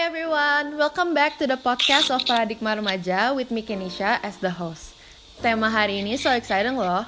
Hi everyone, welcome back to the podcast of Paradigma Remaja with me Kenisha as the host. Tema hari ini so exciting loh.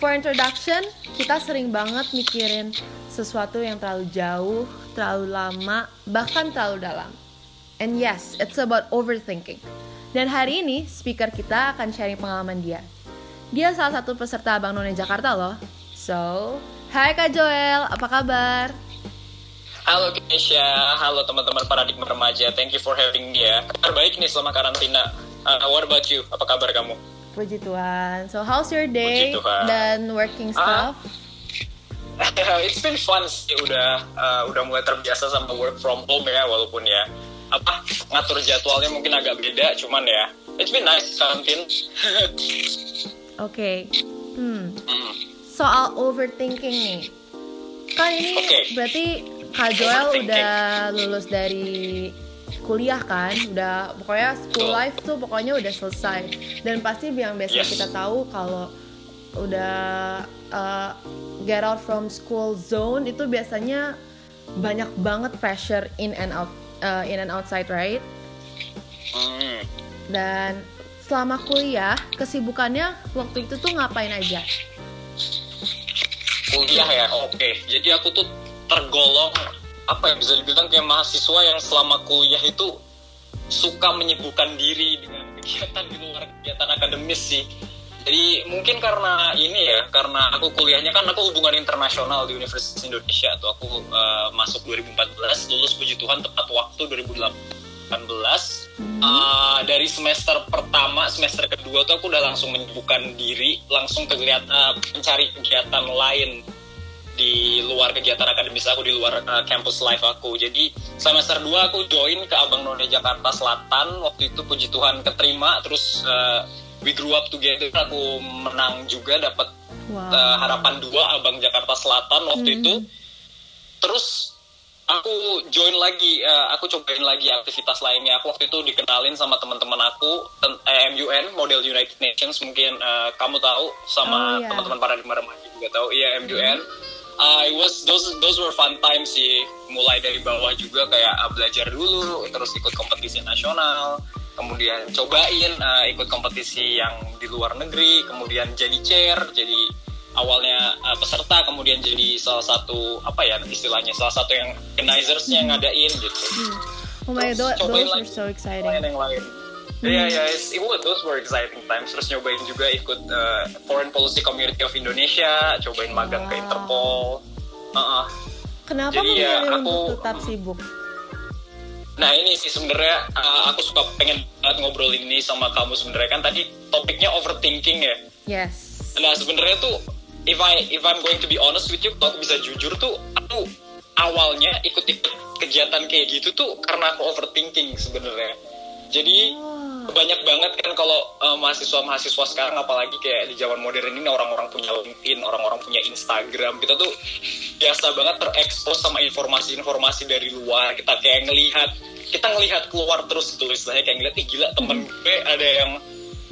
For introduction, kita sering banget mikirin sesuatu yang terlalu jauh, terlalu lama, bahkan terlalu dalam. And yes, it's about overthinking. Dan hari ini, speaker kita akan sharing pengalaman dia. Dia salah satu peserta Abang None Jakarta loh. So, hai Kak Joel, apa kabar? Halo Keisha, halo teman-teman paradigma remaja. Thank you for having me ya. Kabar baik nih selama karantina. Uh, what about you? Apa kabar kamu? Puji Tuhan. So how's your day dan working ah. stuff? Uh, it's been fun sih. Udah uh, udah mulai terbiasa sama work from home ya, walaupun ya apa ngatur jadwalnya mungkin agak beda, cuman ya it's been nice karantin. Oke. okay. Hmm. Mm. Soal overthinking nih. Kan ini okay. berarti Kak Joel udah lulus dari kuliah kan udah pokoknya school life tuh pokoknya udah selesai dan pasti yang biasa yes. kita tahu kalau udah uh, get out from school zone itu biasanya banyak banget pressure in and out uh, in and outside right mm. dan selama kuliah kesibukannya waktu itu tuh ngapain aja kuliah ya oke okay. jadi aku tuh tergolong apa ya bisa dibilang kayak mahasiswa yang selama kuliah itu suka menyibukkan diri dengan kegiatan di luar kegiatan akademis sih. Jadi mungkin karena ini ya, karena aku kuliahnya kan aku hubungan internasional di Universitas Indonesia tuh aku uh, masuk 2014, lulus puji Tuhan tepat waktu 2018. Hmm. Uh, dari semester pertama, semester kedua tuh aku udah langsung menyibukkan diri, langsung kegiatan uh, mencari kegiatan lain di luar kegiatan akademis aku di luar uh, campus life aku. Jadi semester 2 aku join ke Abang None Jakarta Selatan. Waktu itu puji Tuhan keterima terus uh, we grew up together. Aku menang juga dapat wow. uh, harapan dua Abang Jakarta Selatan waktu hmm. itu. Terus aku join lagi uh, aku cobain lagi aktivitas lainnya. Aku waktu itu dikenalin sama teman-teman aku eh, MUN model United Nations. Mungkin uh, kamu tahu sama oh, yeah. teman-teman para remaja juga tahu. Iya MUN hmm uh, it was those those were fun times sih mulai dari bawah juga kayak uh, belajar dulu terus ikut kompetisi nasional kemudian cobain uh, ikut kompetisi yang di luar negeri kemudian jadi chair jadi awalnya uh, peserta kemudian jadi salah satu apa ya istilahnya salah satu yang organizers yang ngadain gitu. Hmm. Oh my god, those were so exciting. Yang lain. Iya, iya, it was those were exciting times. Terus nyobain juga ikut uh, Foreign Policy Community of Indonesia, cobain magang wow. ke Interpol. Uh -uh. Kenapa Jadi, ya, aku, untuk tetap sibuk? Nah ini sih sebenarnya uh, aku suka pengen banget ngobrol ini sama kamu sebenarnya kan tadi topiknya overthinking ya. Yes. Nah sebenarnya tuh if I if I'm going to be honest with you, kalau aku bisa jujur tuh aku awalnya ikut-ikut kegiatan kayak gitu tuh karena aku overthinking sebenarnya. Jadi oh banyak banget kan kalau uh, mahasiswa-mahasiswa sekarang apalagi kayak di zaman modern ini orang-orang punya LinkedIn, orang-orang punya Instagram, kita tuh biasa banget terekspos sama informasi-informasi dari luar. Kita kayak ngelihat, kita ngelihat keluar terus gitu istilahnya kayak ngeliat, ih gila temen hmm. gue ada yang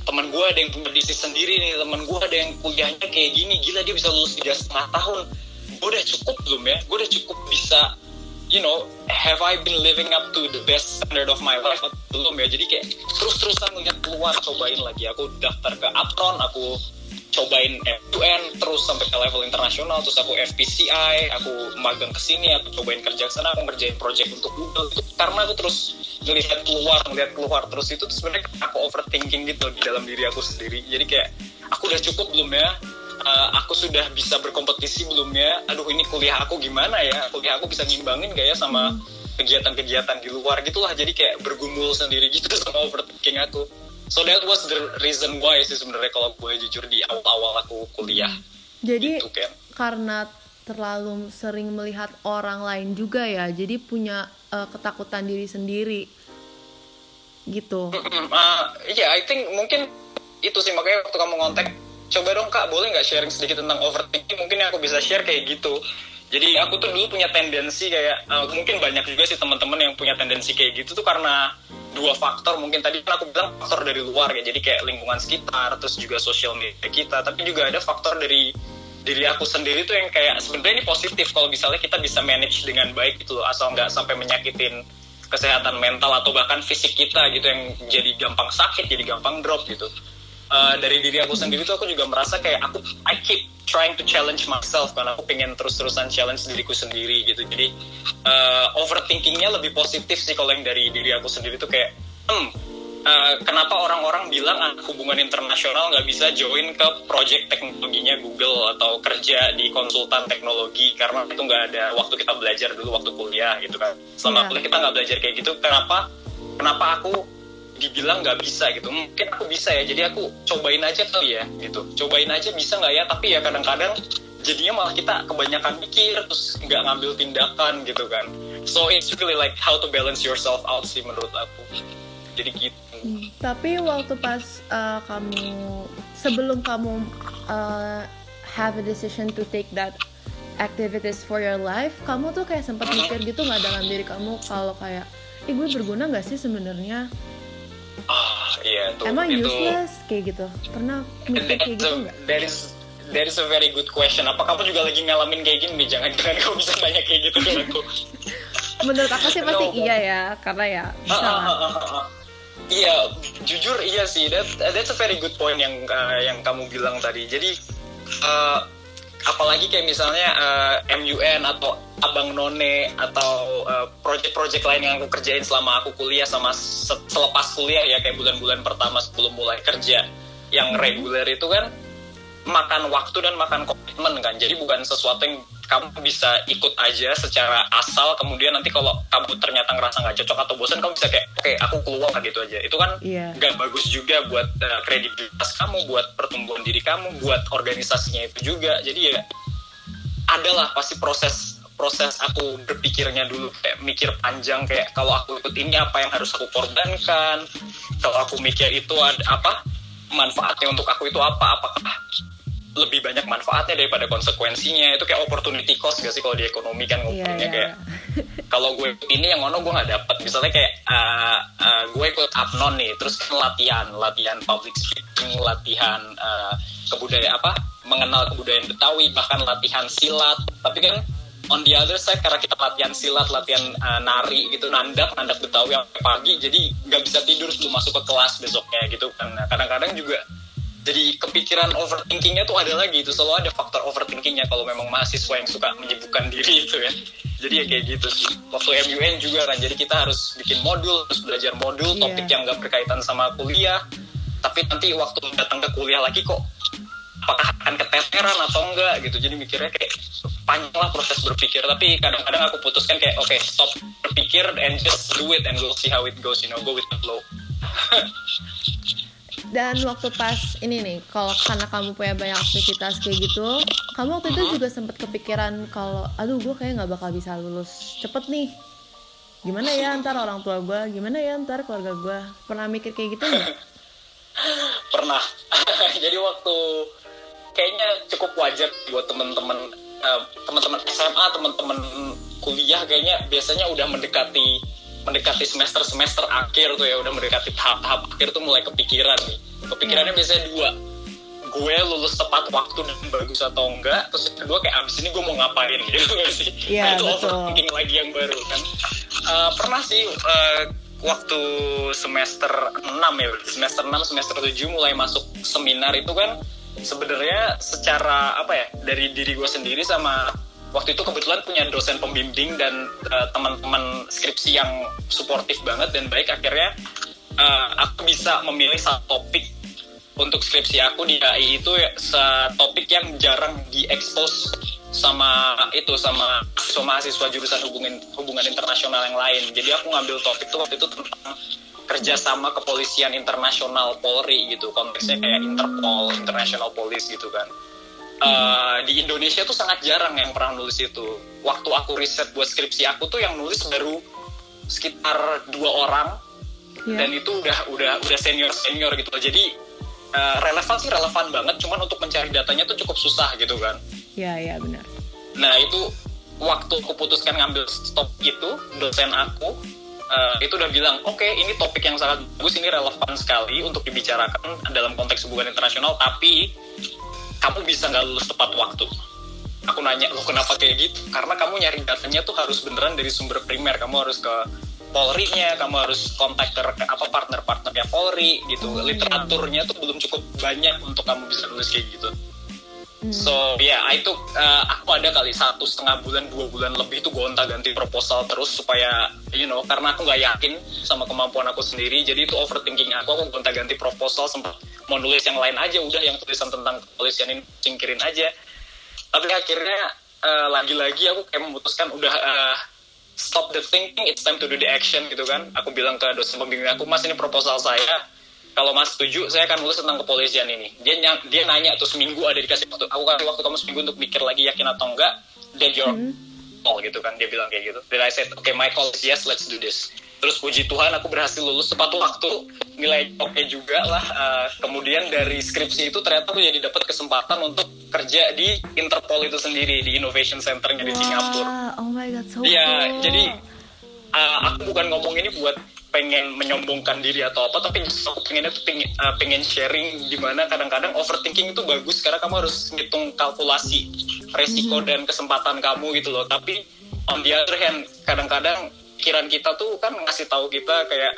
teman gue ada yang punya bisnis sendiri nih, teman gue ada yang kuliahnya kayak gini, gila dia bisa lulus tiga setengah tahun. Gue udah cukup belum ya? Gue udah cukup bisa you know, have I been living up to the best standard of my life? Belum ya. Jadi kayak terus-terusan ngeliat keluar, cobain lagi. Aku daftar ke Apton, aku cobain F2N, terus sampai ke level internasional, terus aku FPCI, aku magang ke sini, aku cobain kerja ke sana, aku ngerjain project untuk Google. Karena aku terus ngelihat keluar, ngelihat keluar terus itu sebenarnya aku overthinking gitu di dalam diri aku sendiri. Jadi kayak aku udah cukup belum ya? Uh, aku sudah bisa berkompetisi belum ya aduh ini kuliah aku gimana ya? Kuliah aku bisa ngimbangin gak ya sama kegiatan-kegiatan di luar gitulah. Jadi kayak bergumul sendiri gitu sama overthinking aku. So that was the reason why sih sebenarnya kalau gue jujur di awal-awal aku kuliah. Jadi gitu, kan. karena terlalu sering melihat orang lain juga ya jadi punya uh, ketakutan diri sendiri. Gitu. Uh, ya yeah, I think mungkin itu sih. Makanya waktu kamu ngontek coba dong kak boleh nggak sharing sedikit tentang overthinking? Mungkin aku bisa share kayak gitu. Jadi aku tuh dulu punya tendensi kayak uh, mungkin banyak juga sih teman-teman yang punya tendensi kayak gitu tuh karena dua faktor. Mungkin tadi kan aku bilang faktor dari luar ya. Jadi kayak lingkungan sekitar terus juga sosial media kita. Tapi juga ada faktor dari diri aku sendiri tuh yang kayak sebenarnya ini positif kalau misalnya kita bisa manage dengan baik gitu loh. Asal nggak sampai menyakitin kesehatan mental atau bahkan fisik kita gitu yang jadi gampang sakit jadi gampang drop gitu uh, dari diri aku sendiri tuh aku juga merasa kayak aku I keep trying to challenge myself karena aku pengen terus-terusan challenge diriku sendiri gitu. Jadi uh, overthinkingnya lebih positif sih kalau yang dari diri aku sendiri tuh kayak hmm uh, kenapa orang-orang bilang anak hubungan internasional nggak bisa join ke project teknologinya Google atau kerja di konsultan teknologi? Karena itu nggak ada waktu kita belajar dulu waktu kuliah gitu kan. Selama yeah. kuliah kita nggak belajar kayak gitu kenapa kenapa aku dibilang nggak bisa gitu. Mungkin aku bisa ya jadi aku cobain aja kali ya gitu. Cobain aja bisa nggak ya tapi ya kadang-kadang jadinya malah kita kebanyakan mikir terus nggak ngambil tindakan gitu kan. So it's really like how to balance yourself out sih menurut aku. Jadi gitu. Tapi waktu pas uh, kamu sebelum kamu uh, have a decision to take that activities for your life, kamu tuh kayak sempat mikir gitu nggak dalam diri kamu kalau kayak, ih gue berguna nggak sih sebenarnya? Oh, iya tuh. Emang itu, useless kayak gitu? Pernah mikir kayak gitu nggak? That is a very good question. Apa kamu juga lagi ngalamin kayak gini? Jangan-jangan kamu bisa banyak kayak gitu ke aku. Menurut aku sih pasti no. iya ya, karena ya bisa uh, uh, uh, uh, uh Iya, jujur iya sih. That that's a very good point yang uh, yang kamu bilang tadi. Jadi uh, apalagi kayak misalnya uh, MUN atau Abang None atau uh, project-project lain yang aku kerjain selama aku kuliah sama selepas kuliah ya kayak bulan-bulan pertama sebelum mulai kerja yang mm-hmm. reguler itu kan makan waktu dan makan komitmen kan. Jadi bukan sesuatu yang kamu bisa ikut aja secara asal kemudian nanti kalau kamu ternyata ngerasa nggak cocok atau bosan kamu bisa kayak oke okay, aku keluar gitu aja itu kan iya. nggak yeah. bagus juga buat uh, kredibilitas kamu buat pertumbuhan diri kamu buat organisasinya itu juga jadi ya adalah pasti proses proses aku berpikirnya dulu kayak mikir panjang kayak kalau aku ikut ini apa yang harus aku korbankan kalau aku mikir itu ada apa manfaatnya untuk aku itu apa apakah lebih banyak manfaatnya daripada konsekuensinya. Itu kayak opportunity cost gak sih kalau di ekonomi kan ngomongnya yeah, yeah. kayak kalau gue ini yang ngono gue nggak dapet. Misalnya kayak uh, uh, gue ikut apnon nih terus kan latihan latihan public speaking latihan uh, kebudayaan apa mengenal kebudayaan Betawi bahkan latihan silat. Tapi kan on the other side karena kita latihan silat latihan uh, nari gitu nandak nandak Betawi yang pagi jadi nggak bisa tidur sebelum masuk ke kelas besoknya gitu kan. Nah, kadang-kadang juga jadi kepikiran overthinkingnya tuh ada lagi itu selalu ada faktor overthinkingnya kalau memang mahasiswa yang suka menyibukkan diri itu ya. Jadi ya kayak gitu sih. Waktu MUN juga kan jadi kita harus bikin modul harus belajar modul yeah. topik yang gak berkaitan sama kuliah. Tapi nanti waktu datang ke kuliah lagi kok apakah akan keteteran atau enggak gitu. Jadi mikirnya kayak panjang lah proses berpikir. Tapi kadang-kadang aku putuskan kayak oke okay, stop berpikir and just do it and we'll see how it goes you know go with the flow dan waktu pas ini nih kalau karena kamu punya banyak aktivitas kayak gitu kamu waktu itu juga sempat kepikiran kalau aduh gue kayak nggak bakal bisa lulus cepet nih. Gimana ya antar orang tua gue gimana ya antar keluarga gue pernah mikir kayak gitu nggak? Pernah. Jadi waktu kayaknya cukup wajar buat temen-temen uh, teman-teman SMA teman-teman kuliah kayaknya biasanya udah mendekati mendekati semester semester akhir tuh ya udah mendekati tahap-tahap akhir tuh mulai kepikiran nih kepikirannya yeah. biasanya dua gue lulus tepat waktu dan bagus atau enggak terus kedua kayak abis ini gue mau ngapain gitu gak sih yeah, nah, itu betul. overthinking lagi yang baru kan uh, pernah sih uh, waktu semester 6 ya semester 6 semester 7 mulai masuk seminar itu kan sebenarnya secara apa ya dari diri gue sendiri sama waktu itu kebetulan punya dosen pembimbing dan uh, teman-teman skripsi yang suportif banget dan baik. Akhirnya uh, aku bisa memilih satu topik untuk skripsi aku di AI itu ya, topik yang jarang diekspos sama itu sama mahasiswa mahasiswa jurusan hubungan hubungan internasional yang lain. Jadi aku ngambil topik itu waktu itu tentang kerjasama kepolisian internasional Polri gitu, konteksnya kayak Interpol, International Police gitu kan uh, di Indonesia tuh sangat jarang yang pernah nulis itu. Waktu aku riset buat skripsi aku tuh yang nulis baru sekitar dua orang yeah. dan itu udah udah udah senior senior gitu. Jadi uh, relevan sih relevan banget, cuman untuk mencari datanya tuh cukup susah gitu kan. Iya yeah, iya yeah, benar. Nah itu waktu aku putuskan ngambil stop itu dosen aku uh, itu udah bilang oke okay, ini topik yang sangat bagus ini relevan sekali untuk dibicarakan dalam konteks hubungan internasional tapi kamu bisa nggak lulus tepat waktu aku nanya lo kenapa kayak gitu karena kamu nyari datanya tuh harus beneran dari sumber primer kamu harus ke Polri-nya, kamu harus kontak ke apa partner-partnernya Polri gitu. Oh, Literaturnya tuh belum cukup banyak untuk kamu bisa nulis kayak gitu. Hmm. So ya yeah, itu uh, aku ada kali satu setengah bulan dua bulan lebih tuh gonta ganti proposal terus supaya you know karena aku nggak yakin sama kemampuan aku sendiri jadi itu overthinking aku aku gonta ganti proposal sempat mau nulis yang lain aja udah yang tulisan tentang kepolisian ini singkirin aja. Tapi akhirnya uh, lagi-lagi aku kayak memutuskan udah uh, stop the thinking it's time to do the action gitu kan. Aku bilang ke dosen pembimbing aku mas ini proposal saya. Kalau mas setuju saya akan nulis tentang kepolisian ini. Dia dia nanya tuh seminggu ada dikasih waktu aku kasih waktu kamu seminggu untuk mikir lagi yakin atau enggak then your hmm. call gitu kan. Dia bilang kayak gitu. Then I said okay my call is yes let's do this terus puji Tuhan aku berhasil lulus tepat waktu nilai oke okay juga lah uh, kemudian dari skripsi itu ternyata aku jadi dapat kesempatan untuk kerja di Interpol itu sendiri di Innovation Centernya di Singapura oh my god so ya cool. jadi uh, aku bukan ngomong ini buat pengen menyombongkan diri atau apa tapi aku pengennya tuh pengen, uh, pengen sharing di mana kadang-kadang overthinking itu bagus karena kamu harus ngitung kalkulasi resiko mm -hmm. dan kesempatan kamu gitu loh tapi on the other hand kadang-kadang pikiran kita tuh kan ngasih tahu kita kayak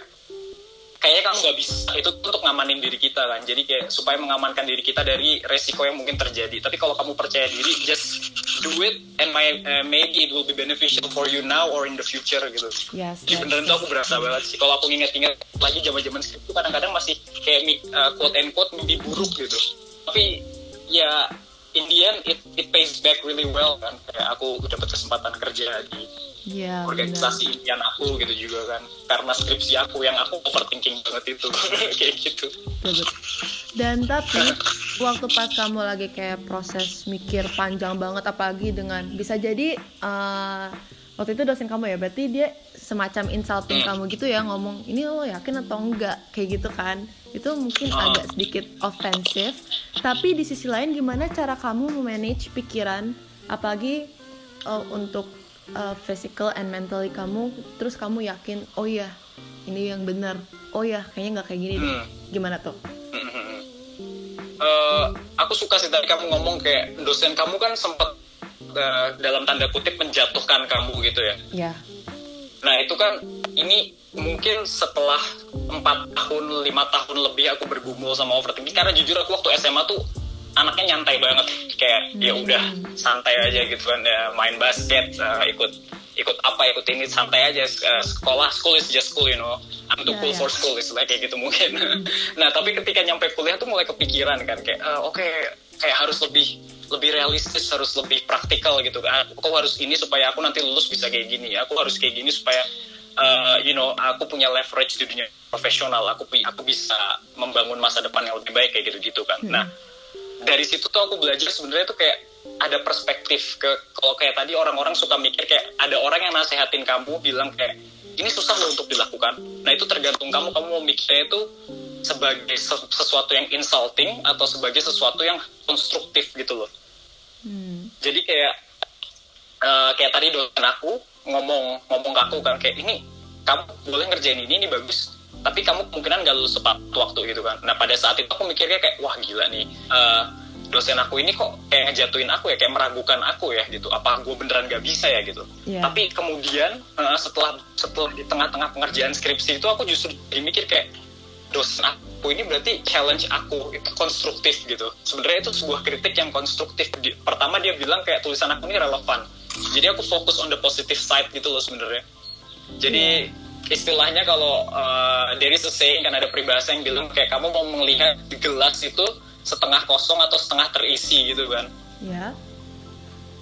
kayaknya kamu nggak bisa itu untuk ngamanin diri kita kan. Jadi kayak supaya mengamankan diri kita dari resiko yang mungkin terjadi. Tapi kalau kamu percaya diri just do it and my uh, maybe it will be beneficial for you now or in the future gitu. Yes, jadi yes, beneran yes. tuh aku berasa banget sih. Kalau aku inget-inget lagi zaman-zaman skrip itu kadang-kadang masih kayak uh, quote and quote mimpi buruk gitu. Tapi ya in the end it, it pays back really well kan. Kayak aku dapat kesempatan kerja di ya, organisasi benar. impian aku gitu juga kan karena skripsi aku yang aku overthinking banget itu kayak gitu Betul. dan tapi waktu pas kamu lagi kayak proses mikir panjang banget apalagi dengan bisa jadi uh, waktu itu dosen kamu ya berarti dia semacam insulting hmm. kamu gitu ya ngomong ini lo yakin atau enggak kayak gitu kan itu mungkin uh. agak sedikit ofensif tapi di sisi lain gimana cara kamu memanage pikiran apalagi uh, untuk uh, physical and mentally kamu terus kamu yakin oh ya ini yang benar. Oh ya kayaknya nggak kayak gini deh. Hmm. gimana tuh? Uh, aku suka sih tadi kamu ngomong kayak dosen kamu kan sempat uh, dalam tanda kutip menjatuhkan kamu gitu ya. Ya nah itu kan ini mungkin setelah empat tahun lima tahun lebih aku bergumul sama overthinking. Karena jujur aku waktu SMA tuh anaknya nyantai banget kayak ya hmm. udah santai aja gitu kan ya main basket uh, ikut ikut apa ikut ini santai aja uh, sekolah school is just school you know I'm too yeah, cool yeah. for school like kayak gitu mungkin hmm. nah tapi ketika nyampe kuliah tuh mulai kepikiran kan kayak uh, oke okay, kayak harus lebih lebih realistis harus lebih praktikal gitu kan aku harus ini supaya aku nanti lulus bisa kayak gini aku harus kayak gini supaya uh, you know aku punya leverage di dunia profesional aku aku bisa membangun masa depan yang lebih baik kayak gitu gitu kan hmm. nah dari situ tuh aku belajar sebenarnya tuh kayak ada perspektif ke kalau kayak tadi orang-orang suka mikir kayak ada orang yang nasehatin kamu bilang kayak ini susah loh untuk dilakukan. Nah itu tergantung kamu. Kamu mau mikirnya itu sebagai sesuatu yang insulting atau sebagai sesuatu yang konstruktif gitu loh. Hmm. jadi kayak uh, kayak tadi dosen aku ngomong ngomong ke aku kan kayak ini kamu boleh ngerjain ini ini bagus tapi kamu kemungkinan gak lulus tepat waktu gitu kan. Nah pada saat itu aku mikirnya kayak wah gila nih uh, dosen aku ini kok kayak ngejatuhin aku ya kayak meragukan aku ya gitu. Apa gue beneran gak bisa ya? gitu. Yeah. tapi kemudian uh, setelah setelah di tengah-tengah pengerjaan skripsi itu aku justru mikir kayak dosen aku ini berarti challenge aku itu konstruktif gitu. Sebenarnya itu sebuah kritik yang konstruktif. Pertama dia bilang kayak tulisan aku ini relevan. Jadi aku fokus on the positive side gitu loh sebenarnya. Jadi yeah istilahnya kalau uh, there is a saying kan ada peribahasa yang bilang kayak kamu mau melihat gelas itu setengah kosong atau setengah terisi gitu kan? Ya.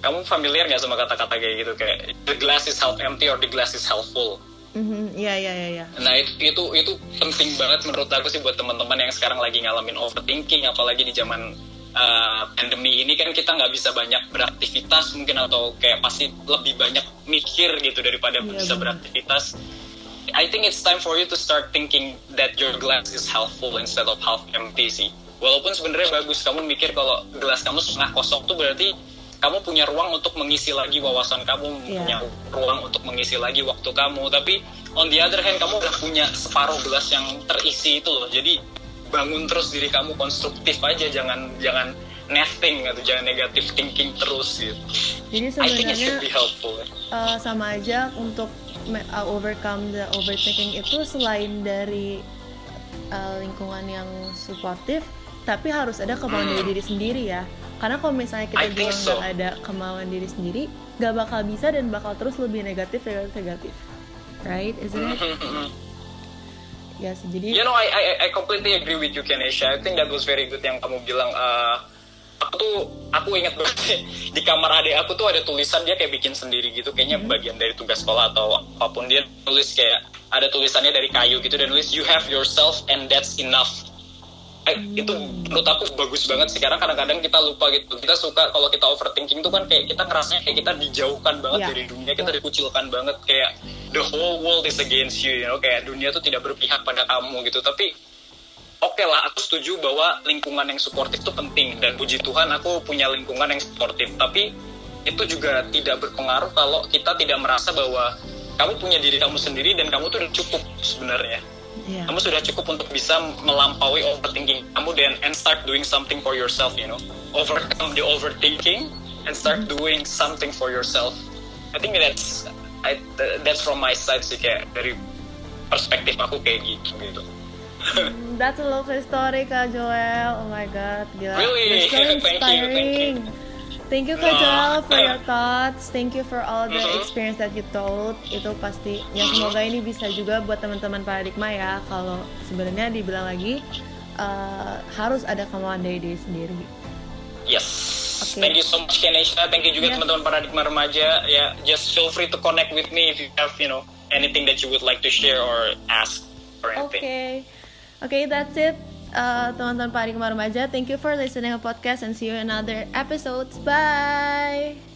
Kamu familiar nggak sama kata-kata kayak gitu kayak the glass is half empty or the glass is half full? Iya iya iya. Ya. Nah itu, itu itu penting banget menurut aku sih buat teman-teman yang sekarang lagi ngalamin overthinking, apalagi di zaman uh, pandemi ini kan kita nggak bisa banyak beraktivitas mungkin atau kayak pasti lebih banyak mikir gitu daripada yeah, bisa bener. beraktivitas I think it's time for you to start thinking that your glass is half full instead of half empty sih. Walaupun sebenarnya bagus kamu mikir kalau gelas kamu setengah kosong tuh berarti kamu punya ruang untuk mengisi lagi wawasan kamu, yeah. punya ruang untuk mengisi lagi waktu kamu. Tapi on the other hand kamu udah punya separuh gelas yang terisi itu loh. Jadi bangun terus diri kamu konstruktif aja, jangan jangan nesting atau jangan negatif thinking terus gitu. Jadi sebenarnya uh, sama aja untuk uh, overcome the overthinking itu selain dari uh, lingkungan yang suportif tapi harus ada kemauan hmm. dari diri sendiri ya. Karena kalau misalnya kita juga nggak so. ada kemauan diri sendiri nggak bakal bisa dan bakal terus lebih negatif negatif negatif. Right? Isn't it? Yes jadi you know I I I completely agree with you Kenesha. I think that was very good yang kamu bilang uh, aku tuh aku ingat banget di kamar adik aku tuh ada tulisan dia kayak bikin sendiri gitu. Kayaknya hmm. bagian dari tugas sekolah atau apa pun dia tulis kayak ada tulisannya dari kayu gitu dan tulis you have yourself and that's enough. Eh, itu menurut aku bagus banget sih. Karena kadang-kadang kita lupa gitu. Kita suka kalau kita overthinking tuh kan kayak kita ngerasanya kayak kita dijauhkan banget yeah. dari dunia kita dikucilkan banget. Kayak the whole world is against you you know? Kayak dunia tuh tidak berpihak pada kamu gitu. Tapi oke okay lah aku setuju bahwa lingkungan yang suportif itu penting. Dan puji Tuhan aku punya lingkungan yang suportif. Tapi itu juga tidak berpengaruh kalau kita tidak merasa bahwa kamu punya diri kamu sendiri dan kamu tuh udah cukup sebenarnya. Yeah. kamu sudah cukup untuk bisa melampaui overthinking kamu dan and start doing something for yourself you know. Overcome the overthinking and start mm-hmm. doing something for yourself. I think that's I, that's from my side sih kayak dari perspektif aku kayak gitu gitu mm, That's a lovely story Kak Joel. Oh my god, gila. Really? so inspiring. thank you, thank you. Thank you Kak Joel for your thoughts. Thank you for all the mm-hmm. experience that you told. Itu pasti ya semoga ini bisa juga buat teman-teman paradigma ya kalau sebenarnya dibilang lagi uh, harus ada kemauan dari diri sendiri. Yes. Okay. Thank you so much Kenesha. Thank you juga teman-teman paradigma remaja. Ya, yeah, just feel free to connect with me if you have, you know, anything that you would like to share or ask or anything. Okay. Okay, that's it uh, teman-teman Remaja. Thank you for listening to podcast and see you in another episodes. Bye.